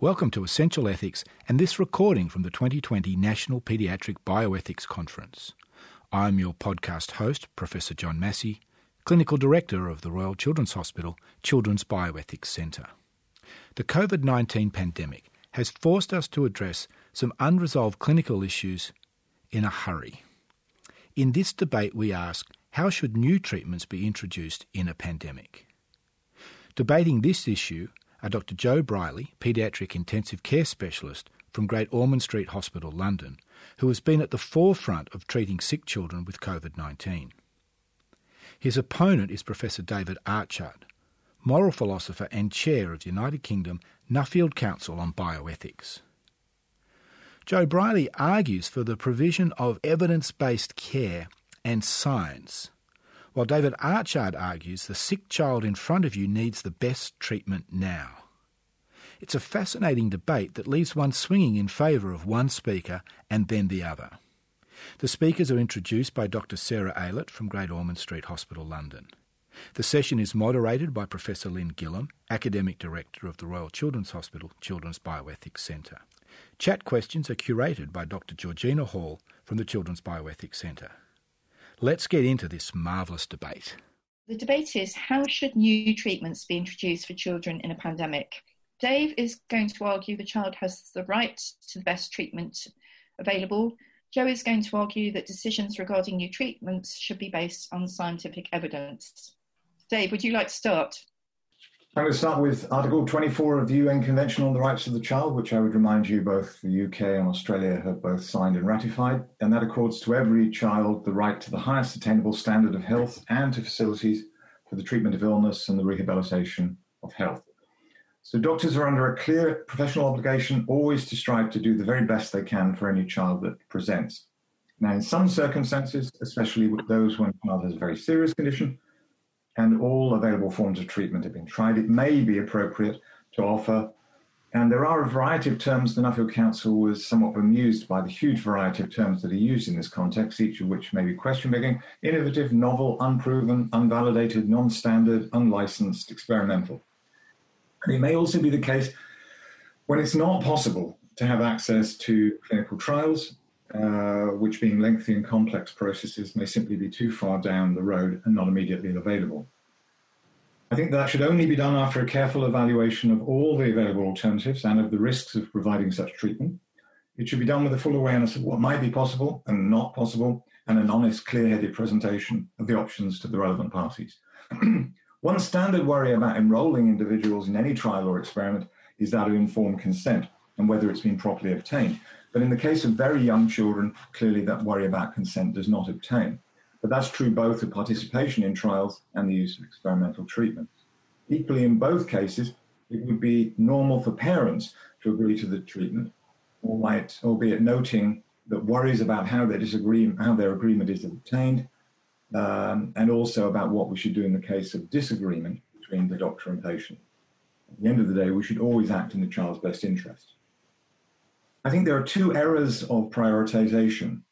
Welcome to Essential Ethics and this recording from the 2020 National Paediatric Bioethics Conference. I'm your podcast host, Professor John Massey, Clinical Director of the Royal Children's Hospital Children's Bioethics Centre. The COVID 19 pandemic has forced us to address some unresolved clinical issues in a hurry. In this debate, we ask how should new treatments be introduced in a pandemic? Debating this issue are Dr. Joe Brierley, paediatric intensive care specialist from Great Ormond Street Hospital, London, who has been at the forefront of treating sick children with COVID 19. His opponent is Professor David Archard, moral philosopher and chair of the United Kingdom Nuffield Council on Bioethics. Joe Brierley argues for the provision of evidence based care and science while David Archard argues the sick child in front of you needs the best treatment now. It's a fascinating debate that leaves one swinging in favour of one speaker and then the other. The speakers are introduced by Dr. Sarah Aylett from Great Ormond Street Hospital, London. The session is moderated by Professor Lynn Gillam, Academic Director of the Royal Children's Hospital Children's Bioethics Centre. Chat questions are curated by Dr. Georgina Hall from the Children's Bioethics Centre. Let's get into this marvellous debate. The debate is how should new treatments be introduced for children in a pandemic? Dave is going to argue the child has the right to the best treatment available. Joe is going to argue that decisions regarding new treatments should be based on scientific evidence. Dave, would you like to start? I'm going to start with Article 24 of the UN Convention on the Rights of the Child, which I would remind you both the UK and Australia have both signed and ratified. And that accords to every child the right to the highest attainable standard of health and to facilities for the treatment of illness and the rehabilitation of health. So, doctors are under a clear professional obligation always to strive to do the very best they can for any child that presents. Now, in some circumstances, especially with those when a child has a very serious condition, and all available forms of treatment have been tried. It may be appropriate to offer, and there are a variety of terms. The Nuffield Council was somewhat bemused by the huge variety of terms that are used in this context, each of which may be question making, innovative, novel, unproven, unvalidated, non standard, unlicensed, experimental. And it may also be the case when it's not possible to have access to clinical trials uh, which being lengthy and complex processes may simply be too far down the road and not immediately available. I think that should only be done after a careful evaluation of all the available alternatives and of the risks of providing such treatment. It should be done with a full awareness of what might be possible and not possible, and an honest, clear headed presentation of the options to the relevant parties. One standard worry about enrolling individuals in any trial or experiment is that of informed consent and whether it's been properly obtained. But in the case of very young children, clearly that worry about consent does not obtain. But that's true both of participation in trials and the use of experimental treatments. Equally, in both cases, it would be normal for parents to agree to the treatment, albeit, albeit noting that worries about how their disagree, how their agreement is obtained, um, and also about what we should do in the case of disagreement between the doctor and patient. At the end of the day, we should always act in the child's best interest. I think there are two errors of prioritization.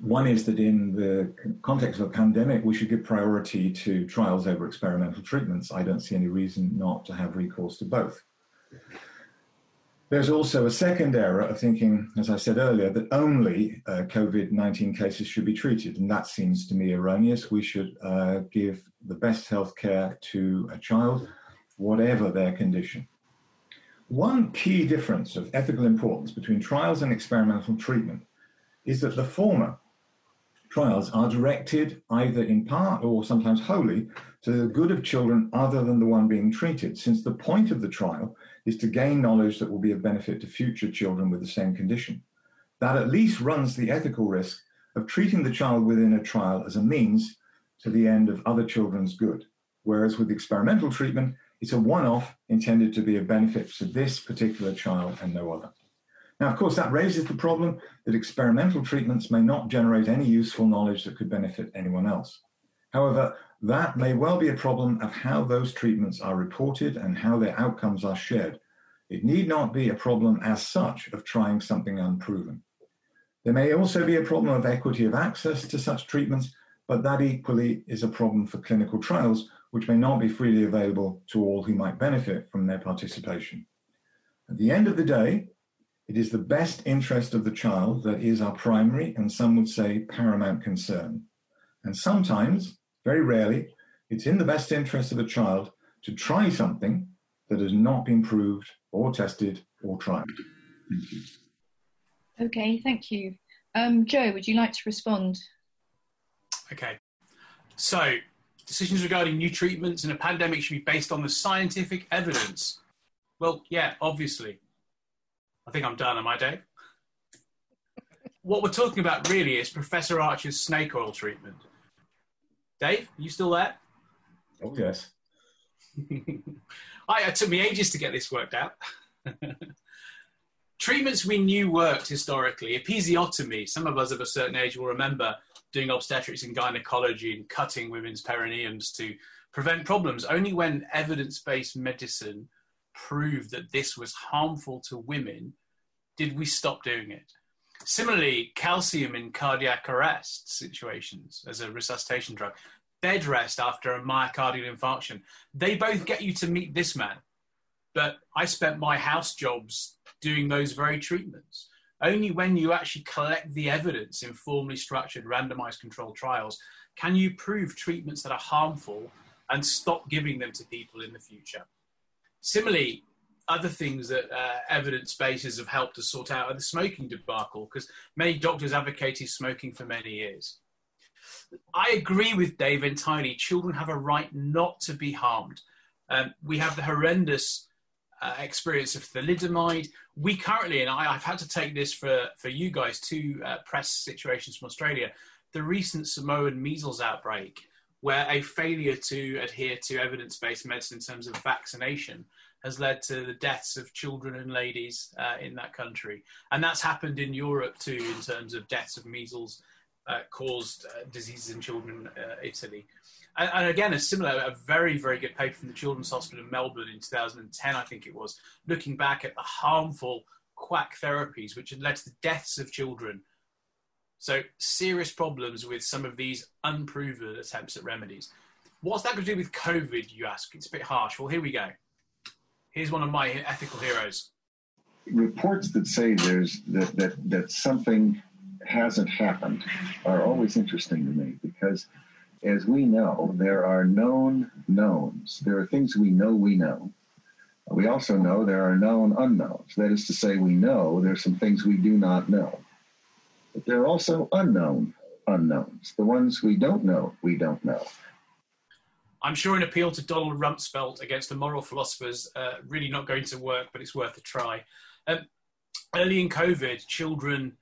One is that in the context of a pandemic, we should give priority to trials over experimental treatments. I don't see any reason not to have recourse to both. There's also a second error of thinking, as I said earlier, that only uh, COVID 19 cases should be treated, and that seems to me erroneous. We should uh, give the best health care to a child, whatever their condition. One key difference of ethical importance between trials and experimental treatment is that the former trials are directed either in part or sometimes wholly to the good of children other than the one being treated, since the point of the trial is to gain knowledge that will be of benefit to future children with the same condition. That at least runs the ethical risk of treating the child within a trial as a means to the end of other children's good. Whereas with experimental treatment, it's a one off intended to be a benefit to this particular child and no other. Now, of course, that raises the problem that experimental treatments may not generate any useful knowledge that could benefit anyone else. However, that may well be a problem of how those treatments are reported and how their outcomes are shared. It need not be a problem as such of trying something unproven. There may also be a problem of equity of access to such treatments, but that equally is a problem for clinical trials which may not be freely available to all who might benefit from their participation. At the end of the day, it is the best interest of the child that is our primary and some would say paramount concern. And sometimes, very rarely, it's in the best interest of the child to try something that has not been proved or tested or tried. Thank you. Okay, thank you. Um, Joe, would you like to respond? Okay. So, decisions regarding new treatments in a pandemic should be based on the scientific evidence. Well, yeah, obviously. I think I'm done, am I, Dave? what we're talking about really is Professor Archard's snake oil treatment. Dave, you still there? Oh, yes. I, it took me ages to get this worked out. Treatments we knew worked historically. Episiotomy, some of us of a certain age will remember doing obstetrics and gynecology and cutting women's perineums to prevent problems. Only when evidence based medicine proved that this was harmful to women did we stop doing it. Similarly, calcium in cardiac arrest situations as a resuscitation drug, bed rest after a myocardial infarction, they both get you to meet this man. But I spent my house jobs doing those very treatments. Only when you actually collect the evidence in formally structured randomized controlled trials can you prove treatments that are harmful and stop giving them to people in the future. Similarly, other things that uh, evidence bases have helped us sort out are the smoking debacle, because many doctors advocated smoking for many years. I agree with Dave entirely. Children have a right not to be harmed. Um, we have the horrendous uh, experience of thalidomide. We currently, and I, have had to take this for, for you guys, two uh, press situations from Australia, the recent Samoan measles outbreak, where a failure to adhere to evidence based medicine in terms of vaccination has led to the deaths of children and ladies uh, in that country. And that's happened in Europe too, in terms of deaths of measles uh, caused uh, diseases in children in uh, Italy. And, and, again, a similar, a very, very good paper from the Children's Hospital in Melbourne in 2010, I think it was, looking back at the harmful quack therapies which had led to the deaths of children. So, serious problems with some of these unproven attempts at remedies. What's that going to do with COVID, you ask? It's a bit harsh. Well, here we go. Here's one of my ethical heroes. Reports that say there's that, that, that something hasn't happened are always interesting to me because, as we know, there are known knowns. There are things we know we know. We also know there are known unknowns. That is to say, we know there's some things we do not know. But there are also unknown unknowns. The ones we don't know, we don't know. I'm sure an appeal to Donald Rumsfeld against the moral philosophers uh, really not going to work, but it's worth a try. Um, early in COVID, children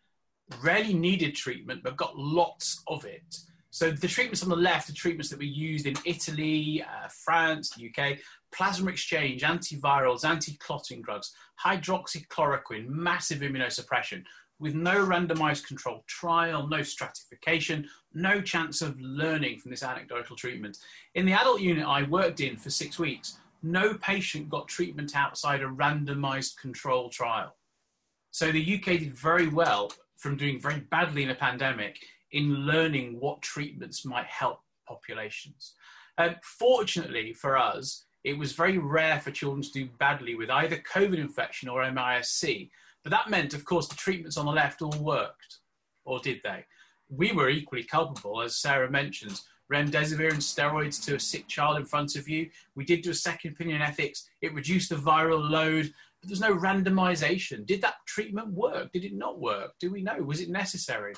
rarely needed treatment, but got lots of it. So the treatments on the left are treatments that were used in Italy, uh, France, the UK, plasma exchange, antivirals, anti-clotting drugs, hydroxychloroquine, massive immunosuppression, with no randomized controlled trial, no stratification, no chance of learning from this anecdotal treatment. In the adult unit I worked in for six weeks, no patient got treatment outside a randomized control trial. So the UK did very well from doing very badly in a pandemic in learning what treatments might help populations. Um, fortunately for us, it was very rare for children to do badly with either COVID infection or MIS-C. But that meant, of course, the treatments on the left all worked, or did they? We were equally culpable, as Sarah mentions. Remdesivir and steroids to a sick child in front of you. We did do a second opinion ethics. It reduced the viral load but there's no randomization. Did that treatment work? Did it not work? Do we know? Was it necessary?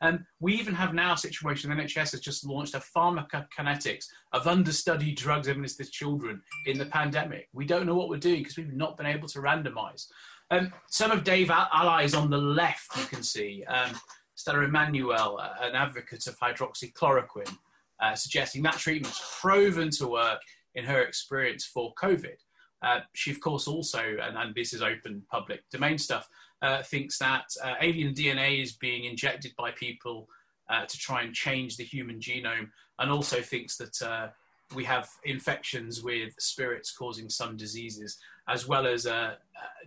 Um, we even have now a situation, the NHS has just launched a pharmacokinetics of understudied drugs administered to children in the pandemic. We don't know what we're doing because we've not been able to randomize. Um, some of Dave's allies on the left, you can see, um, Stella Immanuel, uh, an advocate of hydroxychloroquine, uh, suggesting that treatment's proven to work in her experience for COVID. Uh, she, of course, also, and, and, this is open public domain stuff, uh, thinks that uh, alien DNA is being injected by people uh, to try and change the human genome, and also thinks that uh, we have infections with spirits causing some diseases, as well as uh,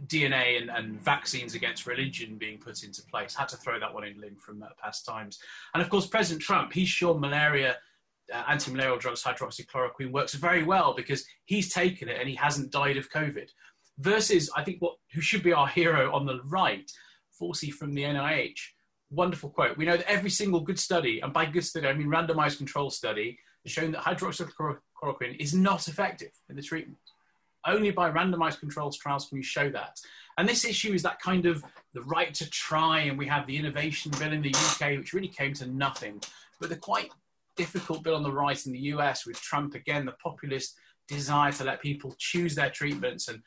DNA and, and, vaccines against religion being put into place. Had to throw that one in, Lynn, from past times. And of course, President Trump, he's sure malaria uh, anti-malarial drugs, hydroxychloroquine, works very well because he's taken it and he hasn't died of COVID. Versus I think what who should be our hero on the right, Fauci from the NIH. Wonderful quote. We know that every single good study, and by good study I mean randomized control study, has shown that hydroxychloroquine is not effective in the treatment. Only by randomized controls trials can you show that. And this issue is that kind of the right to try, and we have the innovation bill in the UK, which really came to nothing. But the quite difficult bill on the right in the US with Trump again, the populist desire to let people choose their treatments and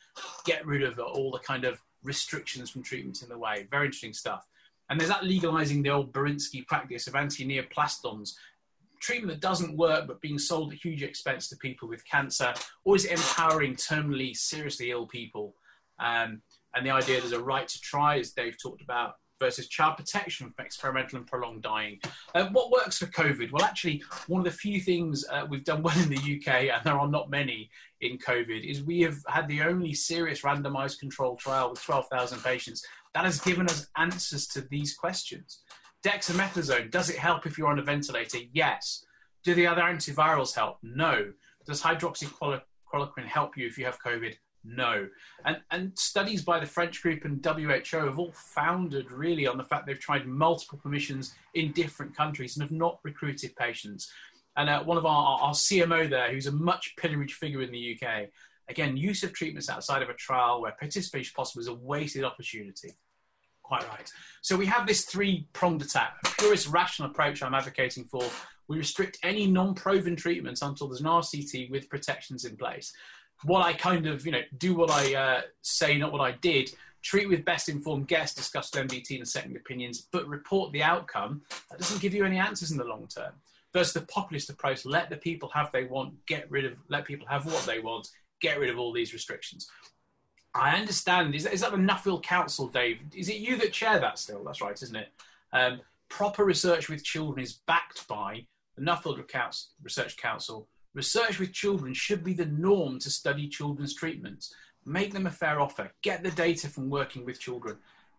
get rid of all the kind of restrictions from treatments in the way. Very interesting stuff. And there's that legalizing the old Burzynski practice of anti-neoplastons, treatment that doesn't work but being sold at huge expense to people with cancer, is empowering terminally seriously ill people? Um, and the idea there's a right to try, as Dave talked about, versus child protection from experimental and prolonged dying. Uh, what works for COVID? Well, actually, one of the few things uh, we've done well in the UK, and there are not many in COVID, is we have had the only serious randomized controlled trial with 12,000 patients that has given us answers to these questions. Dexamethasone, does it help if you're on a ventilator? Yes. Do the other antivirals help? No. Does hydroxychloroquine help you if you have COVID? No. And, and studies by the French group and WHO have all founded really on the fact they've tried multiple permissions in different countries and have not recruited patients. And uh, one of our, our CMO there, who's a much pilloried figure in the UK, again, use of treatments outside of a trial where participation is possible is a wasted opportunity. Quite right. So we have this three pronged attack, a purist rational approach I'm advocating for. We restrict any non proven treatments until there's an RCT with protections in place what I kind of, you know, do what I uh, say, not what I did. Treat with best informed guests, discuss MDT and second opinions, but report the outcome. That doesn't give you any answers in the long term. Versus the populist approach, let the people have they want, get rid of, let people have what they want, get rid of all these restrictions. I understand. Is that, is that the Nuffield Council, Dave? Is it you that chair that still? That's right, isn't it? Um, proper research with children is backed by the Nuffield Research Council Research with children should be the norm to study children's treatments. Make them a fair offer. Get the data from working with children.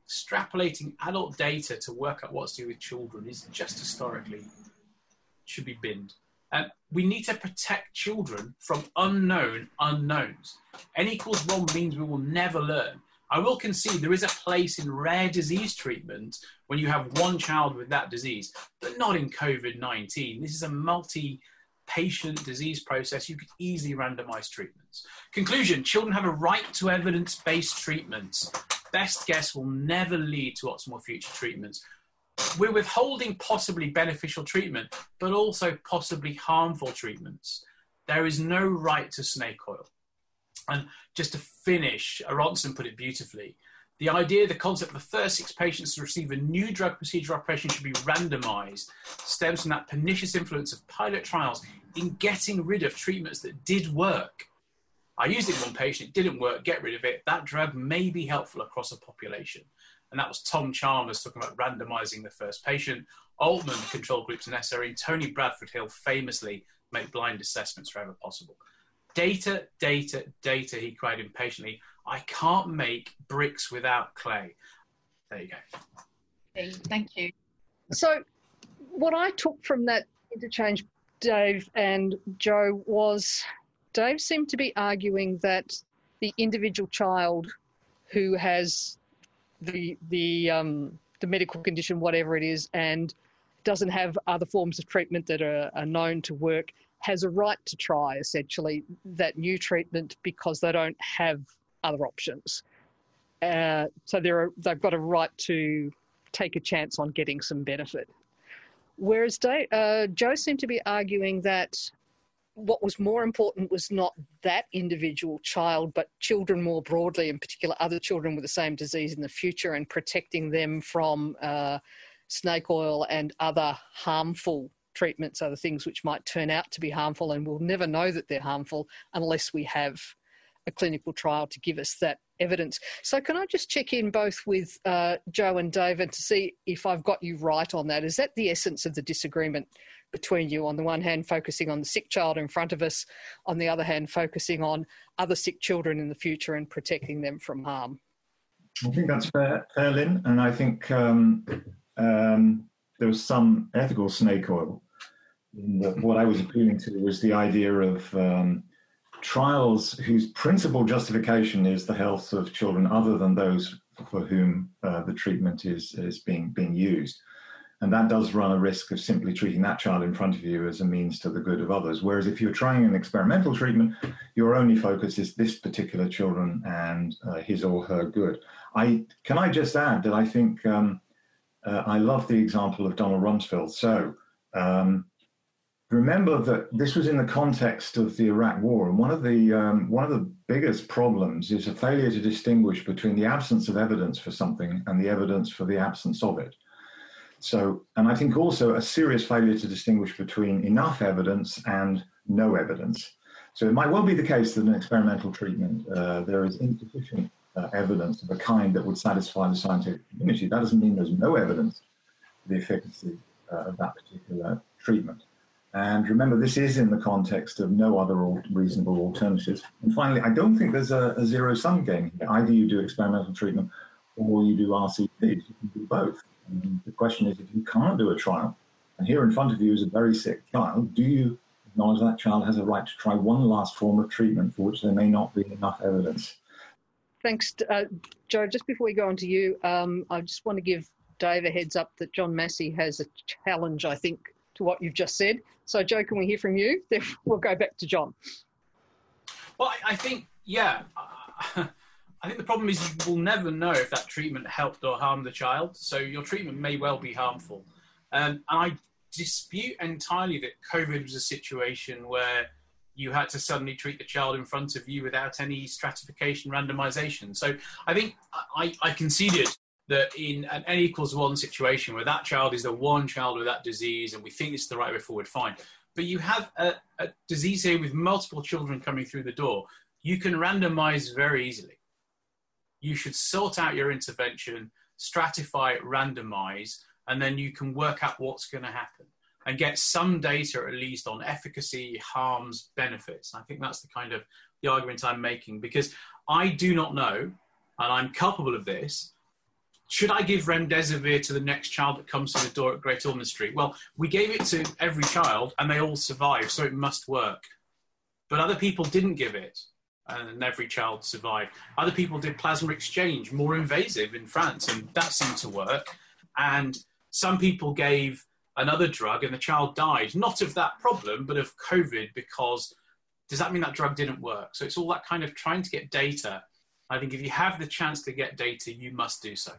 Extrapolating adult data to work out what's to do with children is just historically should be binned. Um, we need to protect children from unknown unknowns. N equals one means we will never learn. I will concede there is a place in rare disease treatment when you have one child with that disease, but not in COVID 19. This is a multi patient disease process, you could easily randomize treatments. Conclusion children have a right to evidence based treatments. Best guess will never lead to optimal future treatments. We're withholding possibly beneficial treatment, but also possibly harmful treatments. There is no right to snake oil. And just to finish, Aronson put it beautifully the idea, the concept of the first six patients to receive a new drug procedure operation should be randomized stems from that pernicious influence of pilot trials in getting rid of treatments that did work. I used it in one patient, it didn't work, get rid of it. That drug may be helpful across a population. And that was Tom Chalmers talking about randomizing the first patient. Altman, control groups necessary, and Tony Bradford Hill famously make blind assessments wherever possible. Data, data, data, he cried impatiently. I can't make bricks without clay. There you go. Thank you. So, what I took from that interchange, Dave and Joe, was Dave seemed to be arguing that the individual child who has the the um, the medical condition, whatever it is, and doesn't have other forms of treatment that are, are known to work, has a right to try essentially that new treatment because they don't have other options. Uh, so they're, they've got a right to take a chance on getting some benefit. Whereas Dave, uh, Joe seemed to be arguing that what was more important was not that individual child, but children more broadly, in particular other children with the same disease in the future, and protecting them from uh, snake oil and other harmful treatments, are the things which might turn out to be harmful, and we'll never know that they're harmful unless we have a clinical trial to give us that evidence. So, can I just check in both with uh, Joe and David to see if I've got you right on that? Is that the essence of the disagreement between you? On the one hand, focusing on the sick child in front of us, on the other hand, focusing on other sick children in the future and protecting them from harm. I think that's fair, fair Lynn, and I think um, um, there was some ethical snake oil. What I was appealing to was the idea of um, trials whose principal justification is the health of children other than those for whom uh, the treatment is, is being, being used. And that does run a risk of simply treating that child in front of you as a means to the good of others. Whereas if you're trying an experimental treatment, your only focus is this particular children and uh, his or her good. I can I just add that I think um, uh, I love the example of Donald Rumsfeld. So um, remember that this was in the context of the Iraq War, and one of the um, one of the biggest problems is a failure to distinguish between the absence of evidence for something and the evidence for the absence of it. So, and I think also a serious failure to distinguish between enough evidence and no evidence. So it might well be the case that an experimental treatment uh, there is insufficient uh, evidence of a kind that would satisfy the scientific community. That doesn't mean there's no evidence for the efficacy uh, of that particular treatment. And remember, this is in the context of no other reasonable alternatives. And finally, I don't think there's a, a zero sum game. Either you do experimental treatment or you do RCTs. You can do both. And the question is if you can't do a trial, and here in front of you is a very sick child, do you acknowledge that child has a right to try one last form of treatment for which there may not be enough evidence? Thanks, uh, Joe. Just before we go on to you, um, I just want to give Dave a heads up that John Massey has a challenge, I think, to what you've just said. So, Joe, can we hear from you? Then we'll go back to John. Well, I, I think, yeah. I think the problem is you will never know if that treatment helped or harmed the child. So your treatment may well be harmful. Um, and I dispute entirely that COVID was a situation where you had to suddenly treat the child in front of you without any stratification randomization. So I think I, I conceded that in an n equals one situation where that child is the one child with that disease and we think it's the right way forward, fine. But you have a, a disease here with multiple children coming through the door. You can randomize very easily. You should sort out your intervention, stratify, randomize, and then you can work out what's going to happen and get some data at least on efficacy, harms, benefits. I think that's the kind of the argument I'm making because I do not know, and I'm culpable of this, should I give remdesivir to the next child that comes to the door at Great Ormond Street? Well, we gave it to every child and they all survived, so it must work. But other people didn't give it and every child survived. Other people did plasma exchange, more invasive in France, and that seemed to work. And some people gave another drug and the child died, not of that problem, but of COVID because does that mean that drug didn't work? So it's all that kind of trying to get data. I think if you have the chance to get data, you must do so.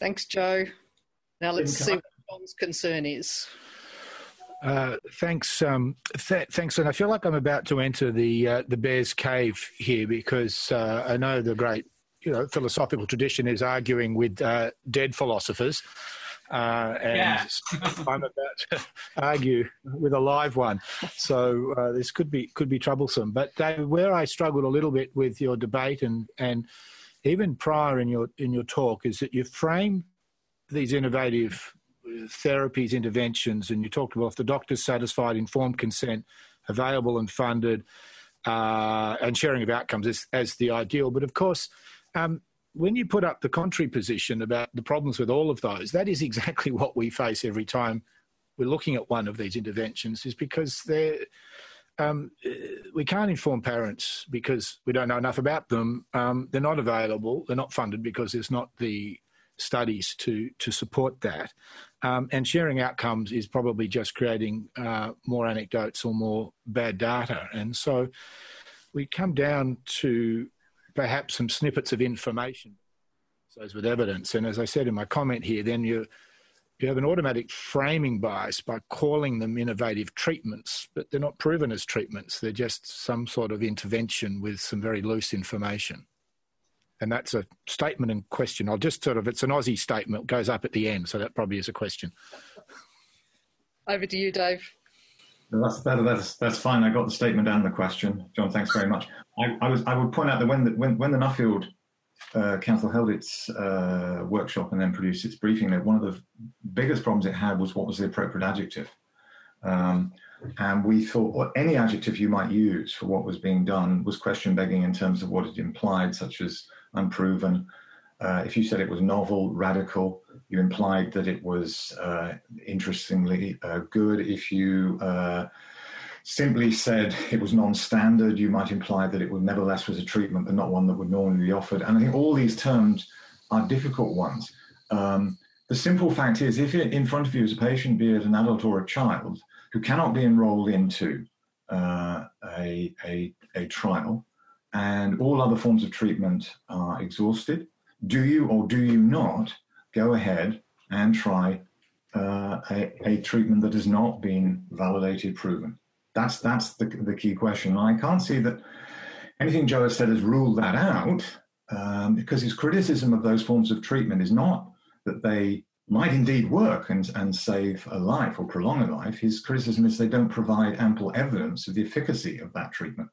Thanks, Joe. Now let's see what John's concern is. Uh, thanks, um, th- thanks, and I feel like I'm about to enter the uh, the bear's cave here because uh, I know the great, you know, philosophical tradition is arguing with uh, dead philosophers, uh, and yeah. I'm about to argue with a live one. So uh, this could be could be troublesome. But David, where I struggled a little bit with your debate and and even prior in your in your talk is that you frame these innovative therapies, interventions, and you talked about if the doctor's satisfied, informed consent, available and funded, uh, and sharing of outcomes as, as the ideal. But of course, um, when you put up the contrary position about the problems with all of those, that is exactly what we face every time we're looking at one of these interventions, is because they're um, we can't inform parents because we don't know enough about them. Um, they're not available. They're not funded because there's not the studies to to support that. Um, and sharing outcomes is probably just creating uh, more anecdotes or more bad data. And so we come down to perhaps some snippets of information, those with evidence. And as I said in my comment here, then you you have an automatic framing bias by calling them innovative treatments, but they're not proven as treatments. They're just some sort of intervention with some very loose information. And that's a statement and question. I'll just sort of, it's an Aussie statement, goes up at the end, so that probably is a question. Over to you, Dave. That's, that, that's, that's fine. I got the statement and the question. John, thanks very much. I, I was, I would point out that when the, when, when the Nuffield uh, Council held its uh, workshop and then produced its briefing note, one of the biggest problems it had was what was the appropriate adjective. Um, and we thought well, any adjective you might use for what was being done was question begging in terms of what it implied, such as unproven. Uh, if you said it was novel, radical, you implied that it was uh, interestingly uh, good. If you uh, simply said it was non-standard, you might imply that it would nevertheless was a treatment, but not one that would normally be offered. And I think all these terms are difficult ones. Um, the simple fact is, if in front of you is a patient, be it an adult or a child, who cannot be enrolled into uh, a, a, a trial, and all other forms of treatment are exhausted, do you or do you not go ahead and try uh, a, a, treatment that has not been validated, proven? That's that's the, the key question. And I can't see that anything Joe has said has ruled that out um, because his criticism of those forms of treatment is not that they might indeed work and, and save a life or prolong a life. His criticism is they don't provide ample evidence of the efficacy of that treatment.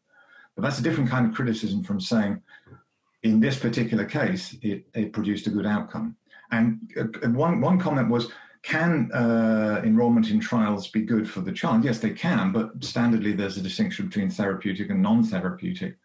But that's a different kind of criticism from saying, in this particular case, it, it produced a good outcome. And uh, one, one comment was, can uh, enrollment in trials be good for the child? Yes, they can, but standardly there's a distinction between therapeutic and non therapeutic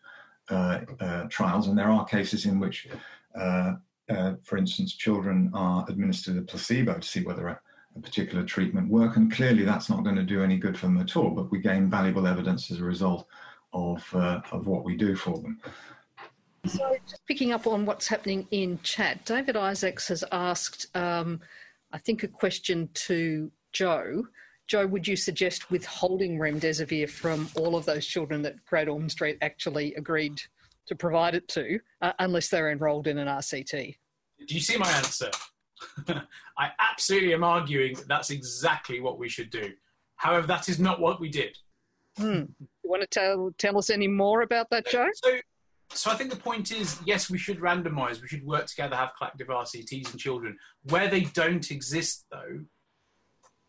uh, uh, trials, and there are cases in which, uh, uh, for instance, children are administered a placebo to see whether a, a particular treatment work, and clearly that's not going to do any good for them at all. But we gain valuable evidence as a result of uh, of what we do for them. So, just picking up on what's happening in chat, David Isaacs has asked. Um, I think, a question to Joe. Joe, would you suggest withholding remdesivir from all of those children that Great Ormond Street actually agreed to provide it to, uh, unless they're enrolled in an RCT? Do you see my answer? I absolutely am arguing that that's exactly what we should do. However, that is not what we did. Hmm. You want to tell tell us any more about that, Joe? So, so I think the point is, yes, we should randomise. We should work together, have collective RCTs in children. Where they don't exist, though,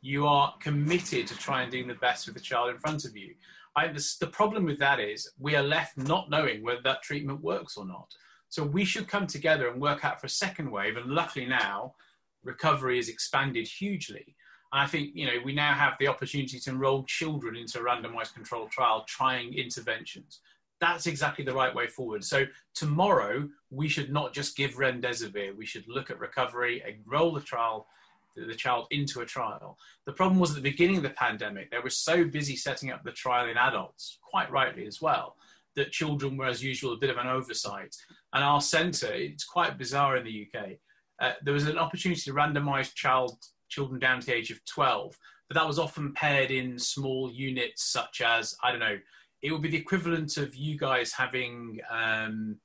you are committed to try and doing the best with the child in front of you. I, the, the problem with that is we are left not knowing whether that treatment works or not. So we should come together and work out for a second wave. And luckily now, recovery is expanded hugely. And I think you know we now have the opportunity to enrol children into a randomized controlled trial trying interventions that's exactly the right way forward. So tomorrow we should not just give remdesivir. We should look at recovery, enroll the trial, the child into a trial. The problem was at the beginning of the pandemic, they were so busy setting up the trial in adults, quite rightly as well, that children were as usual a bit of an oversight. And our centre, it's quite bizarre in the UK. Uh, there was an opportunity to randomise child children down to the age of 12, but that was often paired in small units such as I don't know it would be the equivalent of you guys having. Um,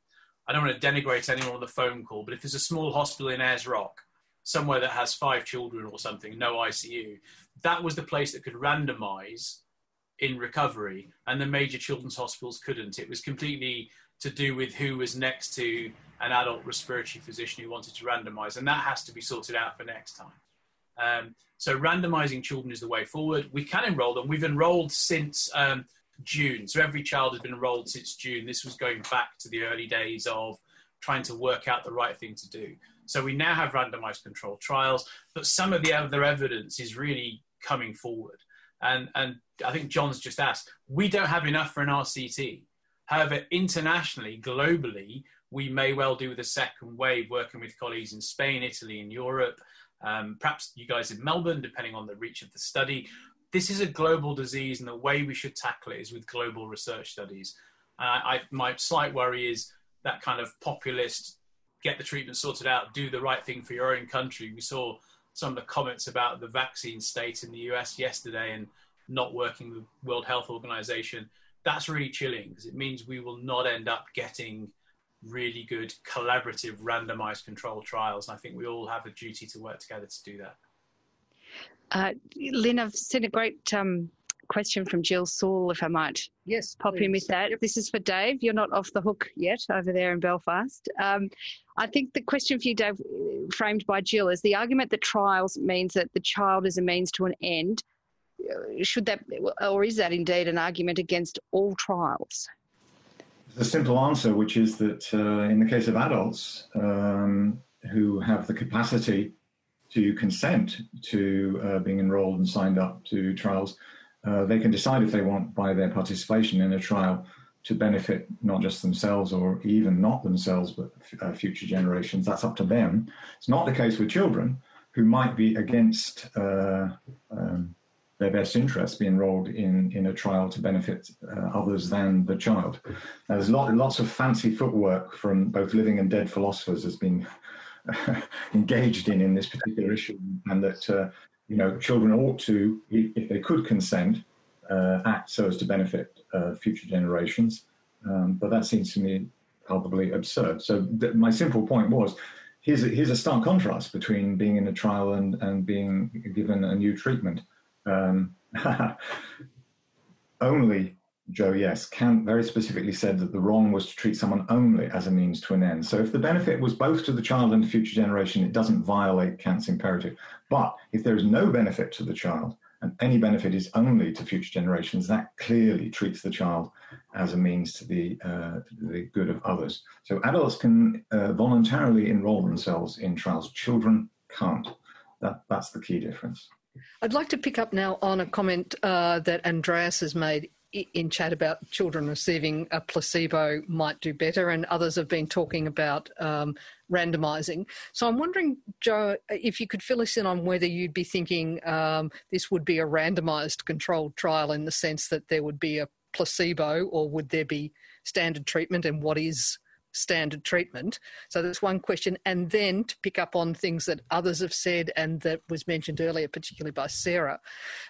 I don't want to denigrate anyone on the phone call, but if there's a small hospital in Ayers Rock, somewhere that has five children or something, no ICU, that was the place that could randomize in recovery, and the major children's hospitals couldn't. It was completely to do with who was next to an adult respiratory physician who wanted to randomize, and that has to be sorted out for next time. Um, so randomizing children is the way forward. We can enroll them. We've enrolled since um, June. So every child has been enrolled since June. This was going back to the early days of trying to work out the right thing to do. So we now have randomized controlled trials, but some of the other evidence is really coming forward. And, and I think John's just asked, we don't have enough for an RCT. However, internationally, globally, we may well do the second wave, working with colleagues in Spain, Italy, and Europe. Um, perhaps you guys in Melbourne, depending on the reach of the study this is a global disease, and the way we should tackle it is with global research studies. Uh, I, my slight worry is that kind of populist, get the treatment sorted out, do the right thing for your own country. We saw some of the comments about the vaccine state in the US yesterday and not working with World Health Organization. That's really chilling because it means we will not end up getting really good collaborative randomized control trials. And I think we all have a duty to work together to do that. Uh, Lynn, I've seen a great um, question from Jill Saul, if I might yes, pop please. in with that. Yep. This is for Dave. You're not off the hook yet over there in Belfast. Um, I think the question for you, Dave, framed by Jill, is the argument that trials means that the child is a means to an end. Uh, should that, or is that indeed an argument against all trials? The simple answer, which is that uh, in the case of adults um, who have the capacity to consent to uh, being enrolled and signed up to trials, uh, they can decide if they want by their participation in a trial to benefit not just themselves or even not themselves, but uh, future generations. That's up to them. It's not the case with children who might be against uh, um, their best interest be enrolled in, in a trial to benefit uh, others than the child. Now, there's lot, lots of fancy footwork from both living and dead philosophers has been engaged in in this particular issue, and that uh, you know children ought to, if they could consent, uh, act so as to benefit uh, future generations. Um, but that seems to me palpably absurd. So th- my simple point was. Here's a, here's a stark contrast between being in a trial and, and being given a new treatment. Um, only Joe, yes, Kant very specifically said that the wrong was to treat someone only as a means to an end. So if the benefit was both to the child and the future generation, it doesn't violate Kant's imperative. But if there is no benefit to the child and any benefit is only to future generations, that clearly treats the child as a means to the, uh, the good of others. So adults can uh, voluntarily enroll themselves in trials. Children can't. That, that's the key difference. I'd like to pick up now on a comment uh, that Andreas has made in chat about children receiving a placebo might do better, and others have been talking about um, randomising. So I'm wondering, Joe, if you could fill us in on whether you'd be thinking um, this would be a randomised controlled trial in the sense that there would be a placebo, or would there be standard treatment, and what is standard treatment. So that's one question. And then to pick up on things that others have said and that was mentioned earlier, particularly by Sarah,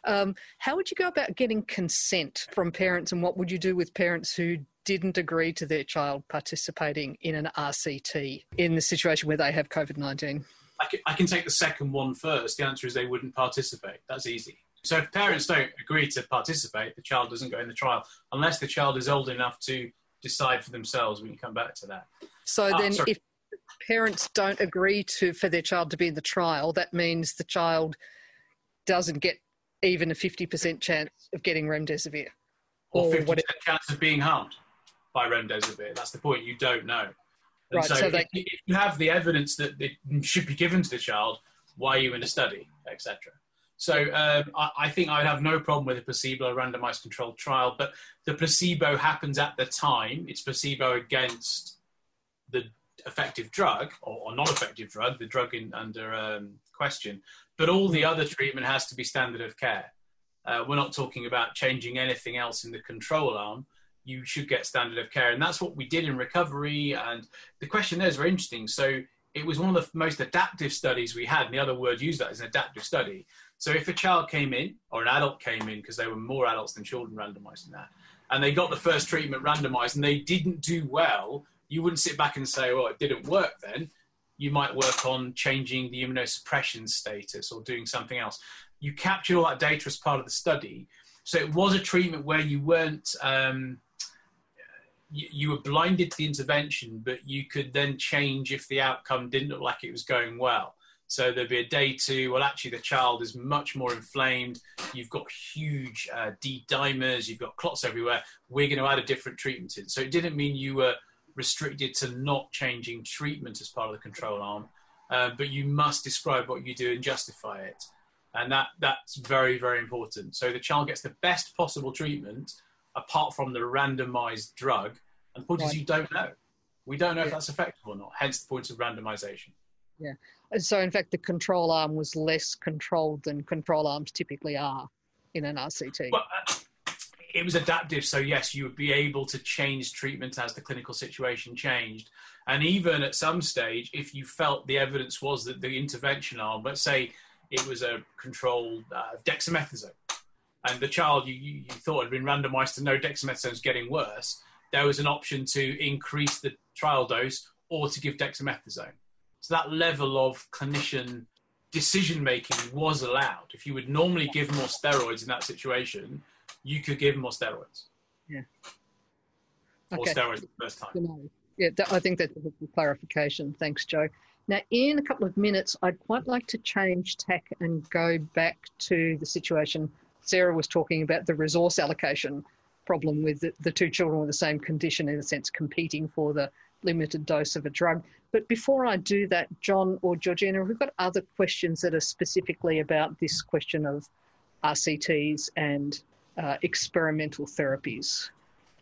um, how would you go about getting consent from parents and what would you do with parents who didn't agree to their child participating in an RCT in the situation where they have COVID 19? I can, I can take the second one first. The answer is they wouldn't participate. That's easy. So if parents don't agree to participate, the child doesn't go in the trial unless the child is old enough to decide for themselves. We can come back to that. So oh, then, sorry. if parents don't agree to for their child to be in the trial, that means the child doesn't get even a fifty percent chance of getting remdesivir, or fifty percent chance of being harmed by remdesivir. That's the point. You don't know. And right, so, so they, if, if you have the evidence that it should be given to the child, why are you in a study, etc. So um, I, I, think I would have no problem with a placebo randomized controlled trial, but the placebo happens at the time. It's placebo against the effective drug or, or non-effective drug, the drug in, under um, question. But all the other treatment has to be standard of care. Uh, we're not talking about changing anything else in the control arm. You should get standard of care, and that's what we did in recovery. And the question there is very interesting. So it was one of the most adaptive studies we had. And the other word used that is an adaptive study. So if a child came in or an adult came in, because there were more adults than children randomized in that, and they got the first treatment randomized and they didn't do well, you wouldn't sit back and say, well, it didn't work then. You might work on changing the immunosuppression status or doing something else. You captured all that data as part of the study. So it was a treatment where you weren't, um, you, you were blinded to the intervention, but you could then change if the outcome didn't look like it was going well. So there'd be a day two. Well, actually, the child is much more inflamed. You've got huge uh, D-dimers. You've got clots everywhere. We're going to add a different treatment in. So it didn't mean you were restricted to not changing treatment as part of the control arm, uh, but you must describe what you do and justify it. And that that's very very important. So the child gets the best possible treatment apart from the randomized drug. And the point right. is, you don't know. We don't know if that's effective or not. Hence the point of randomization. Yeah. So, in fact, the control arm was less controlled than control arms typically are in an RCT. Well, uh, it was adaptive. So, yes, you would be able to change treatment as the clinical situation changed. And even at some stage, if you felt the evidence was that the intervention arm, let's say it was a controlled uh, dexamethasone, and the child you, you, thought had been randomized to no dexamethasone is getting worse, there was an option to increase the trial dose or to give dexamethasone. So that level of clinician decision making was allowed. If you would normally give more steroids in that situation, you could give more steroids. Yeah. Okay. Steroids the first time. Yeah, I think that's a clarification. Thanks, Joe. Now, in a couple of minutes, I'd quite like to change tack and go back to the situation Sarah was talking about the resource allocation problem with the, the two children with the same condition, in a sense, competing for the limited dose of a drug. But before I do that, John or Georgina, we've got other questions that are specifically about this question of RCTs and uh, experimental therapies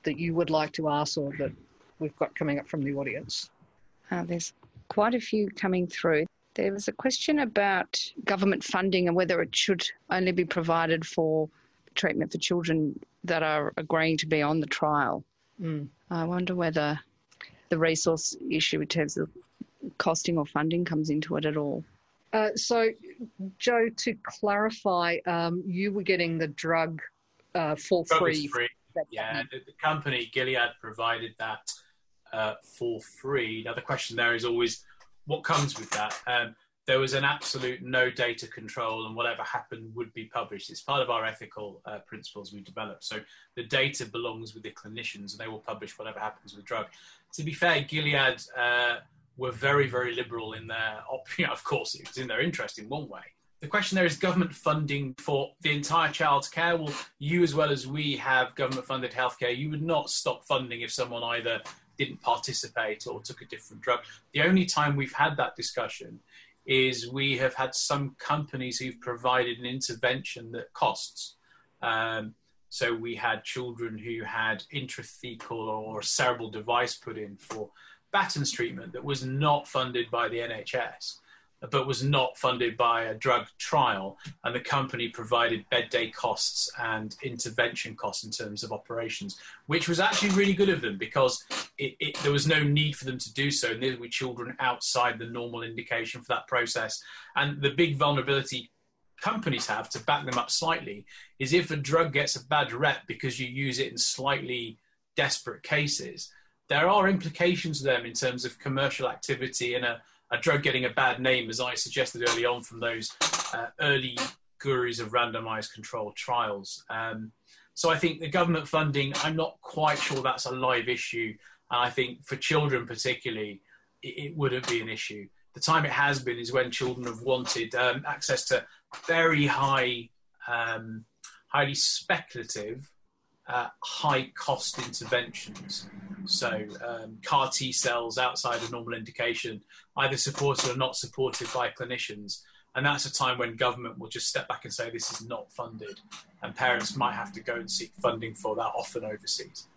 that you would like to ask or that we've got coming up from the audience? Uh, there's quite a few coming through. There was a question about government funding and whether it should only be provided for treatment for children that are agreeing to be on the trial. Mm. I wonder whether the resource issue in terms of costing or funding comes into it at all. Uh, so, Joe, to clarify, um, you were getting the drug uh, for drug free. free. Yeah, the, the, company Gilead provided that uh, for free. Now, the question there is always what comes with that. Um, there was an absolute no data control, and whatever happened would be published. It's part of our ethical uh, principles we developed. So the data belongs with the clinicians, and they will publish whatever happens with the drug. To be fair, Gilead uh, were very, very liberal in their option. Of course, it was in their interest in one way. The question there is government funding for the entire child's care. Well, you as well as we have government funded healthcare. You would not stop funding if someone either didn't participate or took a different drug. The only time we've had that discussion is we have had some companies who've provided an intervention that costs. Um, so we had children who had intrathecal or cerebral device put in for Batten's treatment that was not funded by the NHS but was not funded by a drug trial, and the company provided bed day costs and intervention costs in terms of operations, which was actually really good of them because it, it, there was no need for them to do so. And these were children outside the normal indication for that process. And the big vulnerability companies have to back them up slightly is if a drug gets a bad rep because you use it in slightly desperate cases, there are implications for them in terms of commercial activity and a a drug getting a bad name, as I suggested early on from those uh, early gurus of randomized controlled trials. Um, so I think the government funding, I'm not quite sure that's a live issue. And I think for children particularly, it, it wouldn't be an issue. The time it has been is when children have wanted um, access to very high, um, highly speculative uh, high cost interventions. So, um, CAR T cells outside of normal indication, either supported or not supported by clinicians. And that's a time when government will just step back and say this is not funded, and parents might have to go and seek funding for that, often overseas.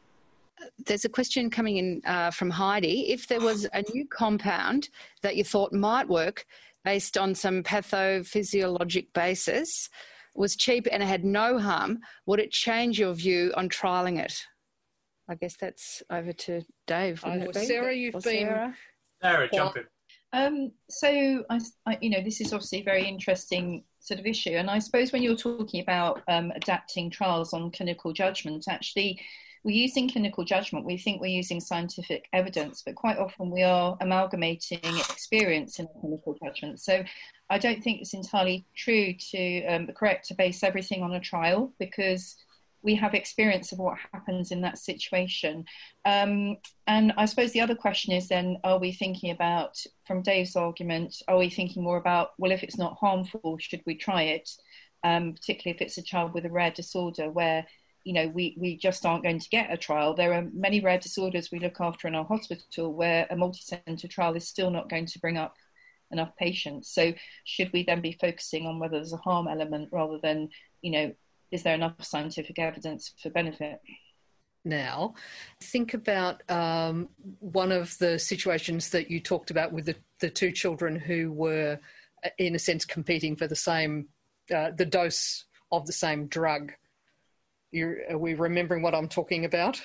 There's a question coming in uh, from Heidi. If there was a new compound that you thought might work based on some pathophysiologic basis, was cheap and it had no harm, would it change your view on trialling it? I guess that's over to Dave. Oh, Sarah, you've or been. Sarah, Sarah jump in. Um, so, I, I, you know, this is obviously a very interesting sort of issue, and I suppose when you're talking about um, adapting trials on clinical judgment, actually, we're using clinical judgment. We think we're using scientific evidence, but quite often we are amalgamating experience in clinical judgment. So I don't think it's entirely true to um, correct to base everything on a trial because we have experience of what happens in that situation. Um, and I suppose the other question is then, are we thinking about, from Dave's argument, are we thinking more about, well, if it's not harmful, should we try it? Um, particularly if it's a child with a rare disorder where you know, we, we just aren't going to get a trial. There are many rare disorders we look after in our hospital where a multi-centre trial is still not going to bring up enough patients. So should we then be focusing on whether there's a harm element rather than, you know, is there enough scientific evidence for benefit? Now, think about um, one of the situations that you talked about with the, the two children who were, in a sense, competing for the same, uh, the dose of the same drug. You're, are we remembering what I'm talking about?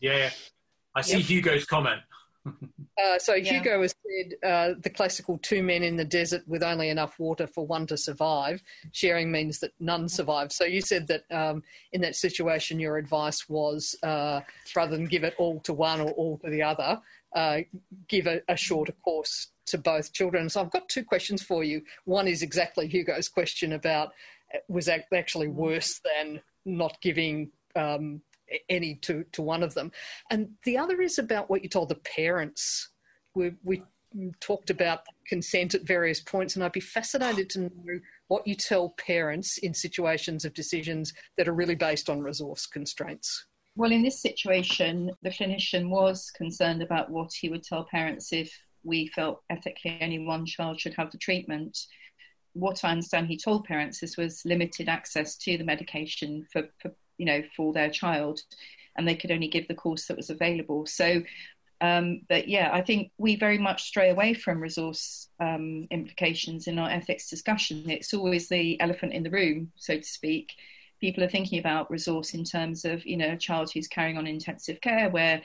Yeah, I see yep. Hugo's comment. uh, so yeah. Hugo has said uh, the classical two men in the desert with only enough water for one to survive. Sharing means that none survive. So you said that um, in that situation, your advice was uh, rather than give it all to one or all to the other, uh, give a, a shorter course to both children. So I've got two questions for you. One is exactly Hugo's question about uh, was actually worse than not giving um, any to, to one of them. And the other is about what you told the parents. We, we talked about consent at various points, and I'd be fascinated to know what you tell parents in situations of decisions that are really based on resource constraints. Well, in this situation, the clinician was concerned about what he would tell parents if we felt ethically only one child should have the treatment what I understand he told parents this was limited access to the medication for, for you know for their child, and they could only give the course that was available. So Um, but yeah, I think we very much stray away from resource um, implications in our ethics discussion. It's always the elephant in the room, so to speak. People are thinking about resource in terms of, you know, a child who's carrying on intensive care where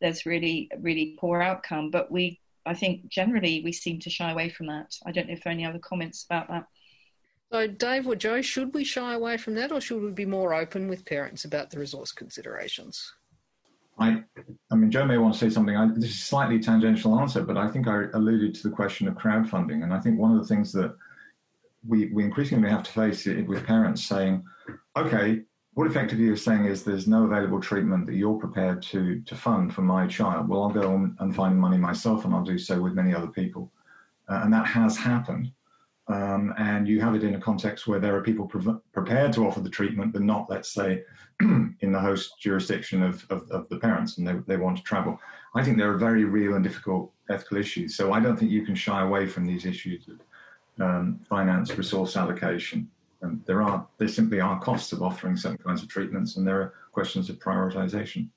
there's really, really poor outcome. But we, I think generally we seem to shy away from that. I don't know if there are any other comments about that. So, Dave or Joe, should we shy away from that or should we be more open with parents about the resource considerations? I, I mean, Joe may want to say something. I, this is a slightly tangential answer, but I think I alluded to the question of crowdfunding. And I think one of the things that we, we increasingly have to face it with parents saying, okay, what effectively you're saying is there's no available treatment that you're prepared to, to fund for my child. Well, I'll go and find money myself, and I'll do so with many other people. Uh, and that has happened. Um, and you have it in a context where there are people pre- prepared to offer the treatment, but not, let's say, in the host jurisdiction of, of, of, the parents, and they, they want to travel. I think there are very real and difficult ethical issues. So I don't think you can shy away from these issues of um, finance, resource allocation. There are there simply are costs of offering certain kinds of treatments, and there are questions of prioritization.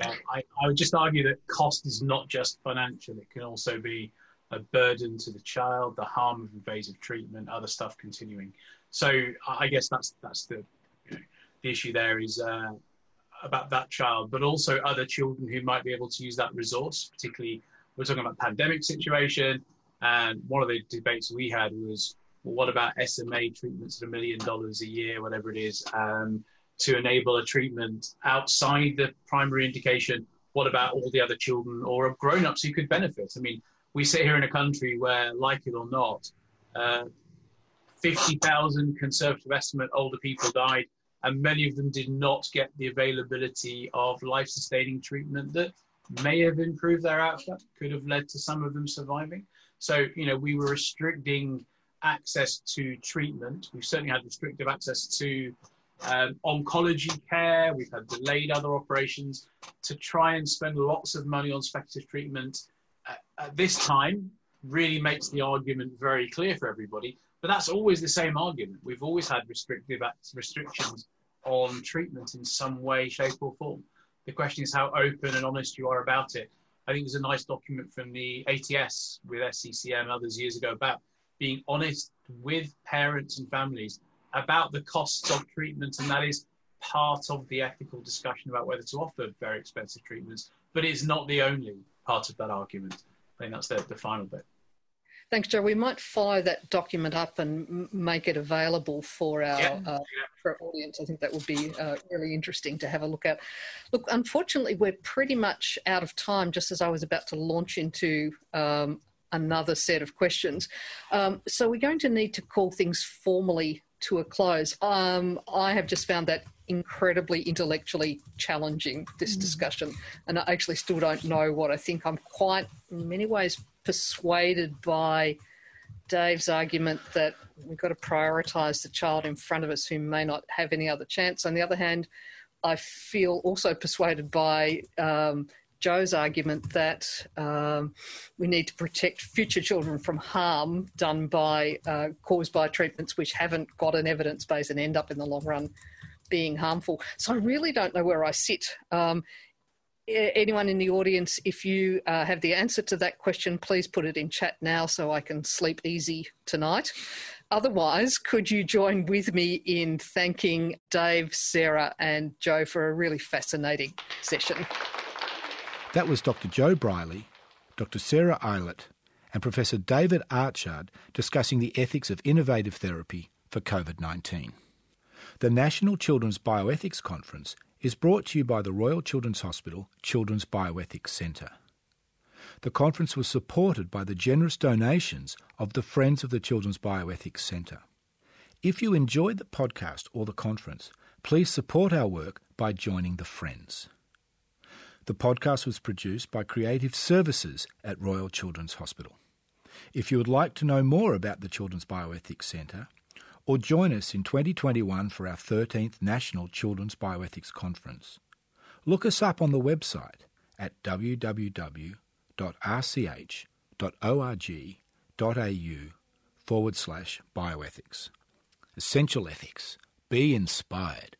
Yeah, I, I would just argue that cost is not just financial; it can also be a burden to the child, the harm of invasive treatment, other stuff continuing. So I guess that's that's the you know, the issue there is uh, about that child, but also other children who might be able to use that resource. Particularly, we're talking about pandemic situation, and one of the debates we had was, well, what about SMA treatments at a million dollars a year, whatever it is, um, to enable a treatment outside the primary indication? What about all the other children or grown-ups who could benefit? I mean, we sit here in a country where, like it or not, uh, 50,000 conservative estimate older people died, and many of them did not get the availability of life sustaining treatment that may have improved their outcome, could have led to some of them surviving. So, you know, we were restricting access to treatment. We've certainly had restrictive access to um, oncology care. We've had delayed other operations to try and spend lots of money on speculative treatment at this time really makes the argument very clear for everybody. But that's always the same argument. We've always had restrictive restrictions on treatment in some way, shape, or form. The question is how open and honest you are about it. I think there's a nice document from the ATS with SCCM others years ago about being honest with parents and families about the costs of treatment, and that is part of the ethical discussion about whether to offer very expensive treatments, but it's not the only part of that argument. I think that's the, the final bit. Thanks, Joe. We might follow that document up and make it available for our, yeah. uh, for our audience. I think that would be uh, really interesting to have a look at. Look, unfortunately, we're pretty much out of time. Just as I was about to launch into um, another set of questions, um, so we're going to need to call things formally to a close. Um, I have just found that incredibly intellectually challenging this mm. discussion, and I actually still don't know what I think. I'm quite, in many ways, persuaded by Dave's argument that we've got to prioritise the child in front of us who may not have any other chance. On the other hand, I feel also persuaded by um, Joe's argument that um, we need to protect future children from harm done by uh, caused by treatments which haven't got an evidence base and end up in the long run being harmful. So I really don't know where I sit. Um, anyone in the audience, if you uh, have the answer to that question, please put it in chat now so I can sleep easy tonight. Otherwise, could you join with me in thanking Dave, Sarah, and Joe for a really fascinating session? That was Dr. Joe Brierley, Dr. Sarah Aylett, and Professor David Archard discussing the ethics of innovative therapy for COVID 19. The National Children's Bioethics Conference is brought to you by the Royal Children's Hospital Children's Bioethics Centre. The conference was supported by the generous donations of the Friends of the Children's Bioethics Centre. If you enjoyed the podcast or the conference, please support our work by joining the Friends. The podcast was produced by Creative Services at Royal Children's Hospital. If you would like to know more about the Children's Bioethics Centre, or join us in 2021 for our 13th National Children's Bioethics Conference. Look us up on the website at www.rch.org.au forward slash bioethics. Essential ethics. Be inspired.